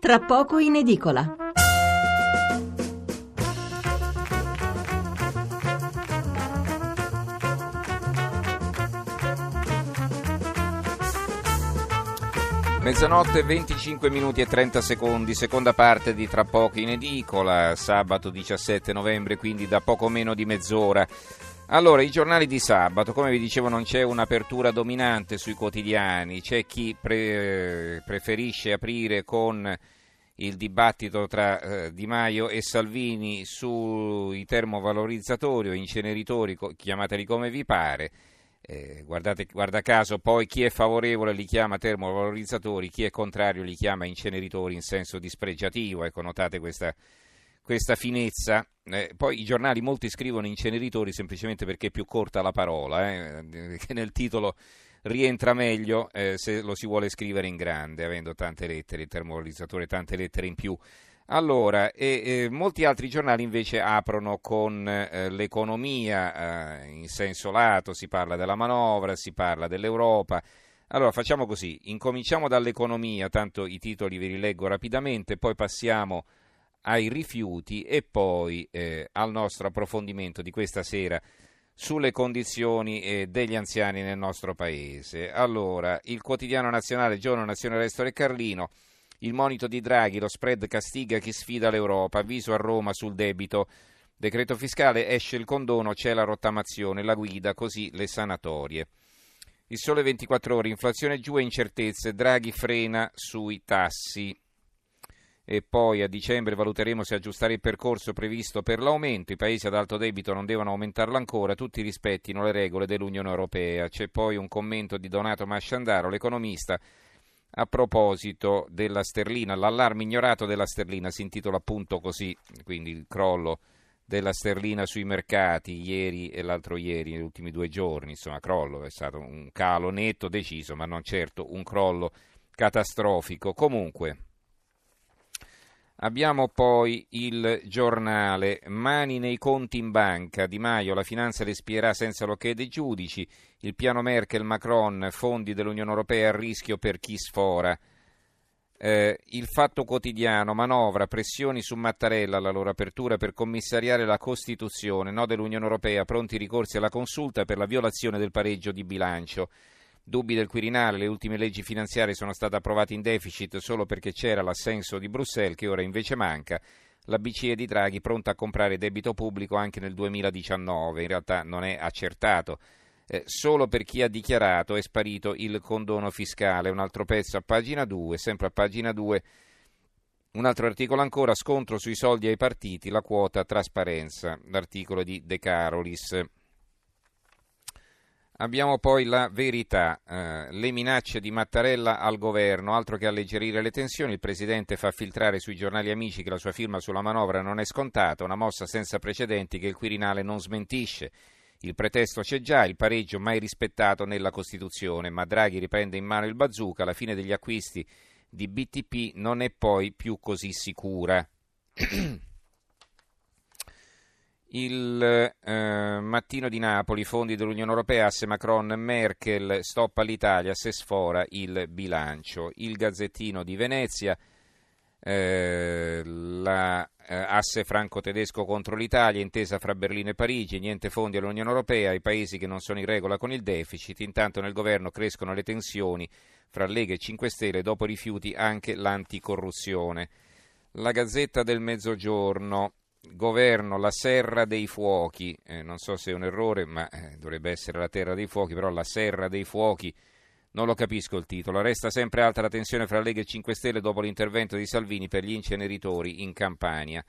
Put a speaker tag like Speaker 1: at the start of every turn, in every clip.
Speaker 1: tra poco in edicola.
Speaker 2: Mezzanotte 25 minuti e 30 secondi, seconda parte di Tra poco in edicola, sabato 17 novembre, quindi da poco meno di mezz'ora. Allora, i giornali di sabato, come vi dicevo, non c'è un'apertura dominante sui quotidiani, c'è chi pre- preferisce aprire con il dibattito tra eh, Di Maio e Salvini sui termovalorizzatori o inceneritori, chiamateli come vi pare. Eh, guardate, guarda caso, poi chi è favorevole li chiama termovalorizzatori, chi è contrario li chiama inceneritori in senso dispregiativo. Ecco, notate questa questa finezza. Eh, poi i giornali molti scrivono inceneritori semplicemente perché è più corta la parola, eh, che nel titolo rientra meglio eh, se lo si vuole scrivere in grande, avendo tante lettere, il termovalorizzatore tante lettere in più. Allora, e, molti altri giornali invece aprono con eh, l'economia eh, in senso lato, si parla della manovra, si parla dell'Europa. Allora facciamo così, incominciamo dall'economia, tanto i titoli ve li leggo rapidamente, poi passiamo ai rifiuti e poi eh, al nostro approfondimento di questa sera sulle condizioni eh, degli anziani nel nostro paese. Allora, il quotidiano nazionale Giorno Nazione Resto e Carlino, il monito di Draghi, lo spread castiga chi sfida l'Europa, avviso a Roma sul debito. Decreto fiscale, esce il condono, c'è la rottamazione, la guida, così le sanatorie. Il sole 24 ore, inflazione giù e incertezze, Draghi frena sui tassi e poi a dicembre valuteremo se aggiustare il percorso previsto per l'aumento. I paesi ad alto debito non devono aumentarlo ancora, tutti rispettino le regole dell'Unione Europea. C'è poi un commento di Donato Masciandaro, l'economista, a proposito della sterlina, l'allarme ignorato della sterlina, si intitola appunto così, quindi il crollo della sterlina sui mercati ieri e l'altro ieri, negli ultimi due giorni, insomma crollo, è stato un calo netto, deciso, ma non certo un crollo catastrofico. Comunque, Abbiamo poi il giornale Mani nei conti in banca. Di Maio, la finanza respirerà senza l'ok dei giudici. Il piano Merkel-Macron, fondi dell'Unione Europea a rischio per chi sfora. Eh, il fatto quotidiano, manovra, pressioni su Mattarella, la loro apertura per commissariare la Costituzione, no dell'Unione Europea, pronti ricorsi alla consulta per la violazione del pareggio di bilancio. Dubbi del Quirinale, le ultime leggi finanziarie sono state approvate in deficit solo perché c'era l'assenso di Bruxelles che ora invece manca. La BCE di Draghi pronta a comprare debito pubblico anche nel 2019, in realtà non è accertato. Eh, solo per chi ha dichiarato è sparito il condono fiscale. Un altro pezzo a pagina 2, sempre a pagina 2. Un altro articolo ancora, scontro sui soldi ai partiti, la quota trasparenza, l'articolo di De Carolis. Abbiamo poi la verità, eh, le minacce di Mattarella al governo, altro che alleggerire le tensioni, il Presidente fa filtrare sui giornali amici che la sua firma sulla manovra non è scontata, una mossa senza precedenti che il Quirinale non smentisce. Il pretesto c'è già, il pareggio mai rispettato nella Costituzione, ma Draghi riprende in mano il bazooka, la fine degli acquisti di BTP non è poi più così sicura. Il eh, mattino di Napoli, fondi dell'Unione Europea, asse Macron, Merkel, stop all'Italia se sfora il bilancio. Il Gazzettino di Venezia, eh, la eh, asse franco-tedesco contro l'Italia, intesa fra Berlino e Parigi, niente fondi all'Unione Europea, i paesi che non sono in regola con il deficit. Intanto nel governo crescono le tensioni fra Lega e 5 Stelle, dopo rifiuti anche l'anticorruzione. La Gazzetta del Mezzogiorno governo la Serra dei Fuochi, eh, non so se è un errore, ma eh, dovrebbe essere la Terra dei Fuochi, però la Serra dei Fuochi, non lo capisco il titolo. Resta sempre alta la tensione fra Lega e 5 Stelle dopo l'intervento di Salvini per gli inceneritori in Campania.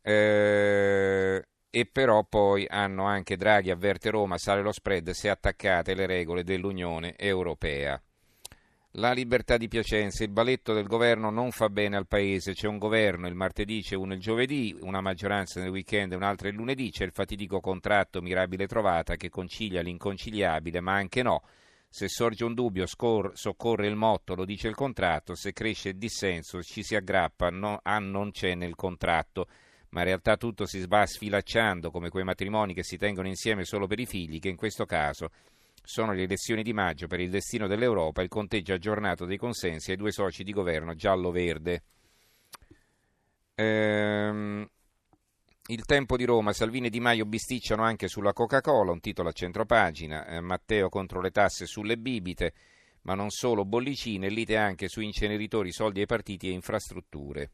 Speaker 2: Eh, e però poi hanno anche Draghi avverte Roma, sale lo spread se attaccate le regole dell'Unione Europea. La libertà di Piacenza, il baletto del governo non fa bene al paese, c'è un governo il martedì, c'è uno il giovedì, una maggioranza nel weekend e un'altra il lunedì, c'è il fatidico contratto mirabile trovata che concilia l'inconciliabile, ma anche no. Se sorge un dubbio scor- soccorre il motto, lo dice il contratto, se cresce il dissenso ci si aggrappa no, a non c'è nel contratto, ma in realtà tutto si va sfilacciando come quei matrimoni che si tengono insieme solo per i figli, che in questo caso Sono le elezioni di maggio per il destino dell'Europa, il conteggio aggiornato dei consensi ai due soci di governo giallo-verde. Ehm, il tempo di Roma, Salvini e Di Maio bisticciano anche sulla Coca-Cola, un titolo a centropagina, eh, Matteo contro le tasse sulle bibite, ma non solo bollicine, lite anche su inceneritori, soldi ai partiti e infrastrutture.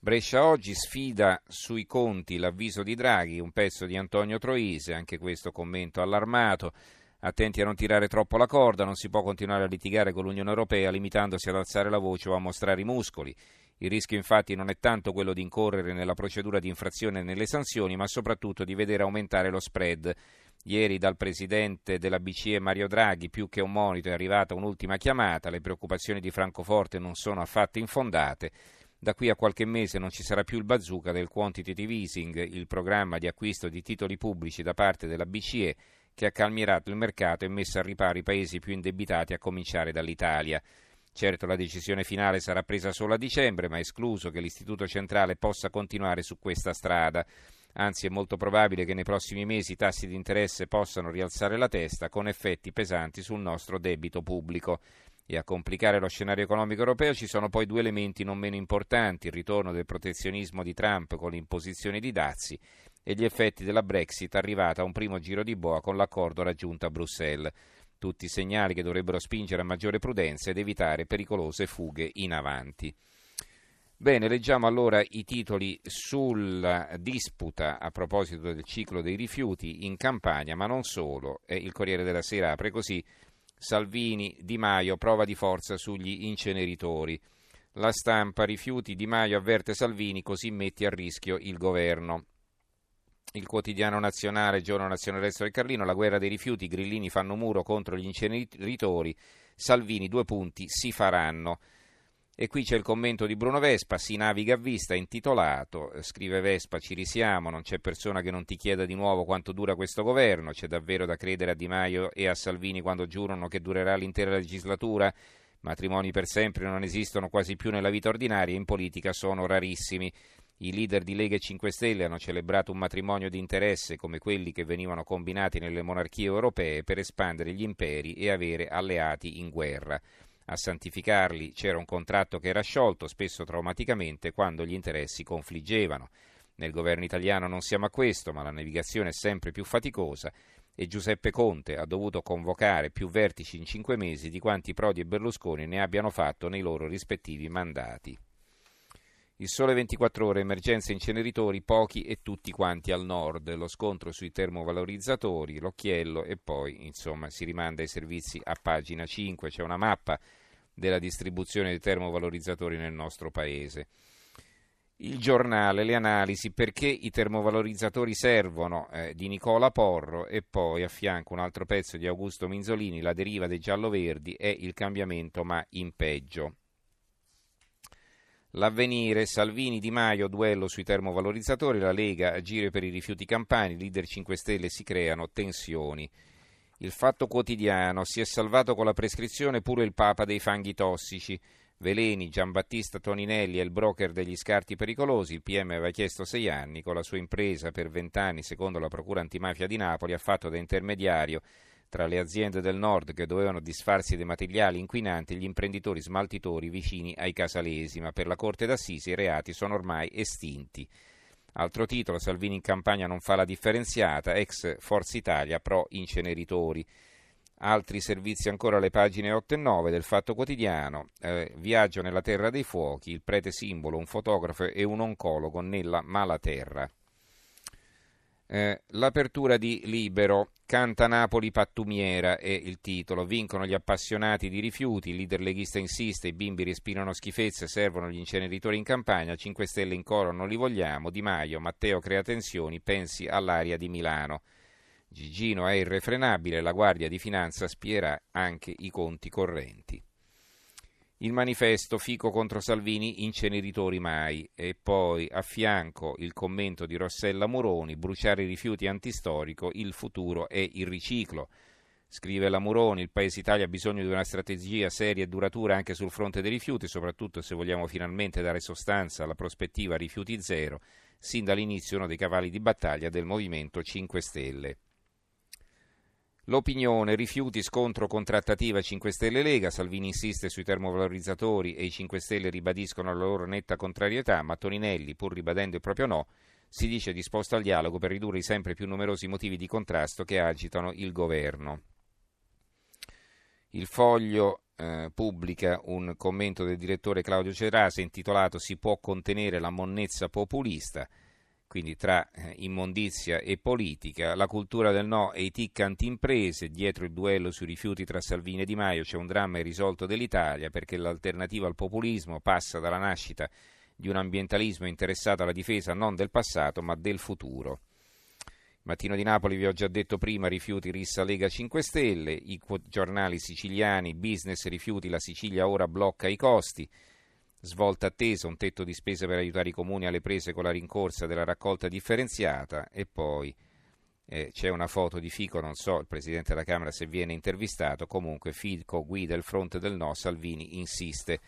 Speaker 2: Brescia oggi sfida sui conti l'avviso di Draghi, un pezzo di Antonio Troise, anche questo commento allarmato. Attenti a non tirare troppo la corda, non si può continuare a litigare con l'Unione Europea limitandosi ad alzare la voce o a mostrare i muscoli. Il rischio infatti non è tanto quello di incorrere nella procedura di infrazione e nelle sanzioni, ma soprattutto di vedere aumentare lo spread. Ieri dal presidente della BCE Mario Draghi, più che un monito, è arrivata un'ultima chiamata. Le preoccupazioni di Francoforte non sono affatto infondate. Da qui a qualche mese non ci sarà più il bazooka del quantitative easing, il programma di acquisto di titoli pubblici da parte della BCE che ha calmierato il mercato e messo a riparo i paesi più indebitati, a cominciare dall'Italia. Certo la decisione finale sarà presa solo a dicembre, ma è escluso che l'Istituto centrale possa continuare su questa strada. Anzi, è molto probabile che nei prossimi mesi i tassi di interesse possano rialzare la testa con effetti pesanti sul nostro debito pubblico. E a complicare lo scenario economico europeo ci sono poi due elementi non meno importanti, il ritorno del protezionismo di Trump con l'imposizione di dazi e gli effetti della Brexit arrivata a un primo giro di boa con l'accordo raggiunto a Bruxelles tutti segnali che dovrebbero spingere a maggiore prudenza ed evitare pericolose fughe in avanti. Bene, leggiamo allora i titoli sulla disputa a proposito del ciclo dei rifiuti in campagna, ma non solo. E il Corriere della Sera apre così: Salvini, Di Maio, prova di forza sugli inceneritori. La stampa, rifiuti, Di Maio avverte Salvini, così metti a rischio il governo il quotidiano nazionale, giorno nazionale resto del Carlino, la guerra dei rifiuti, i grillini fanno muro contro gli inceneritori, Salvini due punti si faranno. E qui c'è il commento di Bruno Vespa, si naviga a vista, intitolato, scrive Vespa, ci risiamo, non c'è persona che non ti chieda di nuovo quanto dura questo governo, c'è davvero da credere a Di Maio e a Salvini quando giurano che durerà l'intera legislatura? Matrimoni per sempre non esistono quasi più nella vita ordinaria, in politica sono rarissimi. I leader di Lega e 5 Stelle hanno celebrato un matrimonio di interesse come quelli che venivano combinati nelle monarchie europee per espandere gli imperi e avere alleati in guerra. A santificarli c'era un contratto che era sciolto, spesso traumaticamente, quando gli interessi confliggevano. Nel governo italiano non siamo a questo, ma la navigazione è sempre più faticosa e Giuseppe Conte ha dovuto convocare più vertici in cinque mesi di quanti Prodi e Berlusconi ne abbiano fatto nei loro rispettivi mandati. Il sole 24 ore, emergenza inceneritori, pochi e tutti quanti al nord, lo scontro sui termovalorizzatori, l'occhiello e poi insomma si rimanda ai servizi a pagina 5, c'è una mappa della distribuzione dei termovalorizzatori nel nostro paese. Il giornale, le analisi, perché i termovalorizzatori servono eh, di Nicola Porro e poi a fianco un altro pezzo di Augusto Minzolini, la deriva dei giallo-verdi è il cambiamento ma in peggio. L'avvenire, Salvini, Di Maio, duello sui termovalorizzatori, la Lega, agire per i rifiuti campani, leader 5 Stelle si creano tensioni. Il fatto quotidiano, si è salvato con la prescrizione pure il Papa dei fanghi tossici. Veleni, Giambattista Toninelli è il broker degli scarti pericolosi, il PM aveva chiesto sei anni, con la sua impresa per vent'anni, secondo la Procura antimafia di Napoli, ha fatto da intermediario tra le aziende del nord che dovevano disfarsi dei materiali inquinanti e gli imprenditori smaltitori vicini ai casalesi, ma per la Corte d'Assisi i reati sono ormai estinti. Altro titolo, Salvini in campagna non fa la differenziata, ex Forza Italia pro inceneritori. Altri servizi ancora alle pagine 8 e 9 del Fatto Quotidiano, eh, Viaggio nella Terra dei Fuochi, il prete simbolo, un fotografo e un oncologo nella Malaterra. Eh, l'apertura di Libero, Canta Napoli pattumiera è il titolo. Vincono gli appassionati di rifiuti, il leader leghista insiste, i bimbi respirano schifezze, servono gli inceneritori in campagna, 5 Stelle in coro non li vogliamo, Di Maio, Matteo crea tensioni, pensi all'aria di Milano. Gigino è irrefrenabile, la Guardia di Finanza spierà anche i conti correnti. Il manifesto Fico contro Salvini, inceneritori mai. E poi a fianco il commento di Rossella Muroni, bruciare i rifiuti antistorico, il futuro è il riciclo. Scrive la Muroni, il Paese Italia ha bisogno di una strategia seria e duratura anche sul fronte dei rifiuti, soprattutto se vogliamo finalmente dare sostanza alla prospettiva rifiuti zero, sin dall'inizio uno dei cavalli di battaglia del Movimento 5 Stelle. L'opinione, rifiuti, scontro con trattativa 5 Stelle Lega, Salvini insiste sui termovalorizzatori e i 5 Stelle ribadiscono la loro netta contrarietà, ma Toninelli, pur ribadendo il proprio no, si dice disposto al dialogo per ridurre i sempre più numerosi motivi di contrasto che agitano il governo. Il foglio eh, pubblica un commento del direttore Claudio Cerase intitolato Si può contenere la monnezza populista quindi tra eh, immondizia e politica, la cultura del no e i tic anti-imprese, dietro il duello sui rifiuti tra Salvini e Di Maio c'è un dramma irrisolto dell'Italia perché l'alternativa al populismo passa dalla nascita di un ambientalismo interessato alla difesa non del passato ma del futuro. Mattino di Napoli vi ho già detto prima, rifiuti rissa Lega 5 Stelle, i giornali siciliani, business rifiuti, la Sicilia ora blocca i costi. Svolta attesa, un tetto di spese per aiutare i comuni alle prese con la rincorsa della raccolta differenziata e poi eh, c'è una foto di Fico, non so il Presidente della Camera se viene intervistato, comunque Fico guida il fronte del no, Salvini insiste.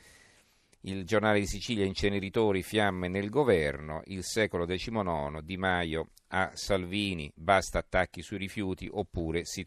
Speaker 2: Il giornale di Sicilia inceneritori, fiamme nel governo, il secolo XIX, Di Maio a Salvini, basta attacchi sui rifiuti oppure si